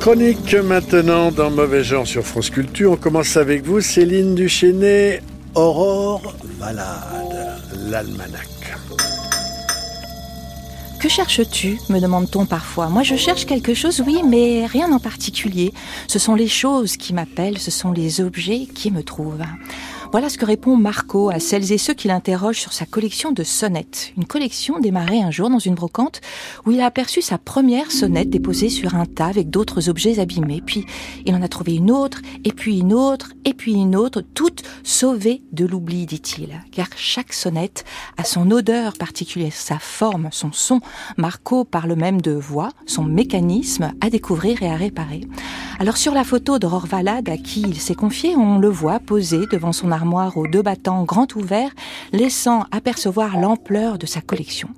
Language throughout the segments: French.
Chronique maintenant dans Mauvais Genre sur France Culture. On commence avec vous, Céline Duchesnay, Aurore Valade, l'almanach. Que cherches-tu me demande-t-on parfois. Moi, je cherche quelque chose, oui, mais rien en particulier. Ce sont les choses qui m'appellent, ce sont les objets qui me trouvent. Voilà ce que répond Marco à celles et ceux qui l'interrogent sur sa collection de sonnettes. Une collection démarrée un jour dans une brocante où il a aperçu sa première sonnette déposée sur un tas avec d'autres objets abîmés. Puis il en a trouvé une autre, et puis une autre, et puis une autre, toutes sauvées de l'oubli, dit-il. Car chaque sonnette a son odeur particulière, sa forme, son son. Marco parle même de voix, son mécanisme à découvrir et à réparer. Alors sur la photo d'Aurore Valade à qui il s'est confié, on le voit posé devant son armoire aux deux battants grand ouverts, laissant apercevoir l'ampleur de sa collection.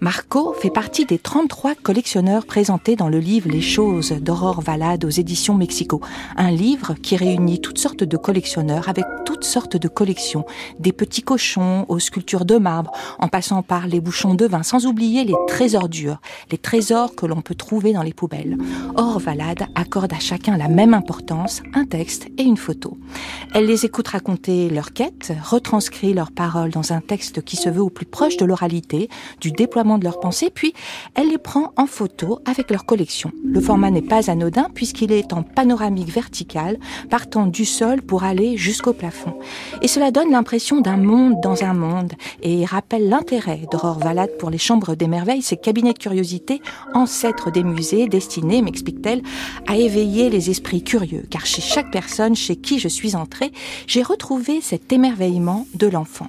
Marco fait partie des 33 collectionneurs présentés dans le livre Les choses d'Aurore Valade aux éditions Mexico. Un livre qui réunit toutes sortes de collectionneurs avec toutes sortes de collections. Des petits cochons aux sculptures de marbre, en passant par les bouchons de vin, sans oublier les trésors durs, les trésors que l'on peut trouver dans les poubelles. Aurore Valade accorde à chacun la même importance, un texte et une photo. Elle les écoute raconter leur quête, retranscrit leurs paroles dans un texte qui se veut au plus proche de l'oralité, du déploiement de leurs pensées, puis elle les prend en photo avec leur collection. Le format n'est pas anodin puisqu'il est en panoramique verticale, partant du sol pour aller jusqu'au plafond. Et cela donne l'impression d'un monde dans un monde et rappelle l'intérêt d'Aurore Valade pour les chambres des merveilles, ces cabinets de curiosité, ancêtres des musées, destinés, m'explique-t-elle, à éveiller les esprits curieux. Car chez chaque personne chez qui je suis entrée, j'ai retrouvé cet émerveillement de l'enfant.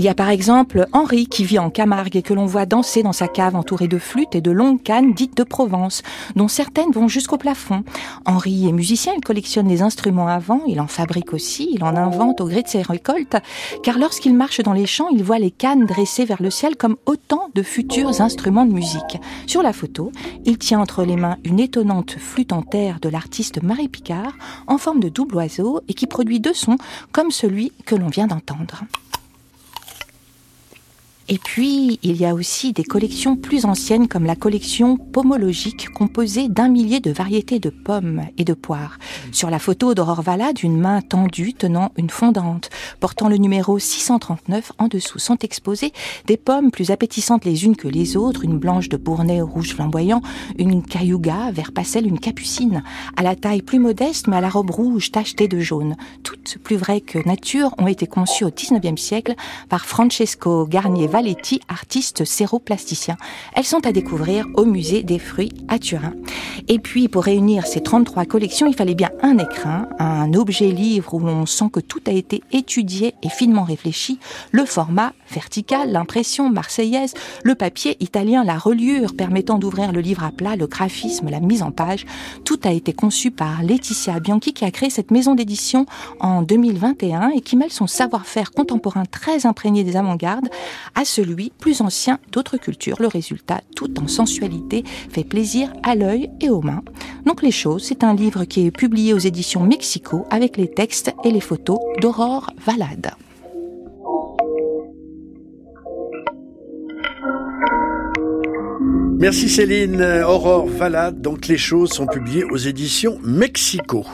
Il y a par exemple Henri qui vit en Camargue et que l'on voit danser dans sa cave entouré de flûtes et de longues cannes dites de Provence, dont certaines vont jusqu'au plafond. Henri est musicien, il collectionne les instruments avant, il en fabrique aussi, il en invente au gré de ses récoltes, car lorsqu'il marche dans les champs, il voit les cannes dressées vers le ciel comme autant de futurs instruments de musique. Sur la photo, il tient entre les mains une étonnante flûte en terre de l'artiste Marie Picard, en forme de double oiseau et qui produit deux sons comme celui que l'on vient d'entendre. Et puis, il y a aussi des collections plus anciennes comme la collection pomologique composée d'un millier de variétés de pommes et de poires. Sur la photo d'Aurore Valade, une main tendue tenant une fondante portant le numéro 639 en dessous sont exposées des pommes plus appétissantes les unes que les autres, une blanche de Bournay rouge flamboyant, une cayuga vert pastel, une capucine, à la taille plus modeste mais à la robe rouge tachetée de jaune. Toutes plus vraies que nature ont été conçues au 19e siècle par Francesco Garnier Valetti, artiste séroplasticien. Elles sont à découvrir au musée des fruits à Turin. Et puis, pour réunir ces 33 collections, il fallait bien un écrin, un objet livre où l'on sent que tout a été étudié et finement réfléchi, le format vertical, l'impression marseillaise, le papier italien, la reliure permettant d'ouvrir le livre à plat, le graphisme, la mise en page. Tout a été conçu par Laetitia Bianchi qui a créé cette maison d'édition en 2021 et qui mêle son savoir-faire contemporain très imprégné des avant-gardes à celui plus ancien d'autres cultures. Le résultat, tout en sensualité, fait plaisir à l'œil et aux mains. Donc les choses, c'est un livre qui est aux éditions Mexico avec les textes et les photos d'Aurore Valade. Merci Céline. Aurore Valade, donc les choses sont publiées aux éditions Mexico.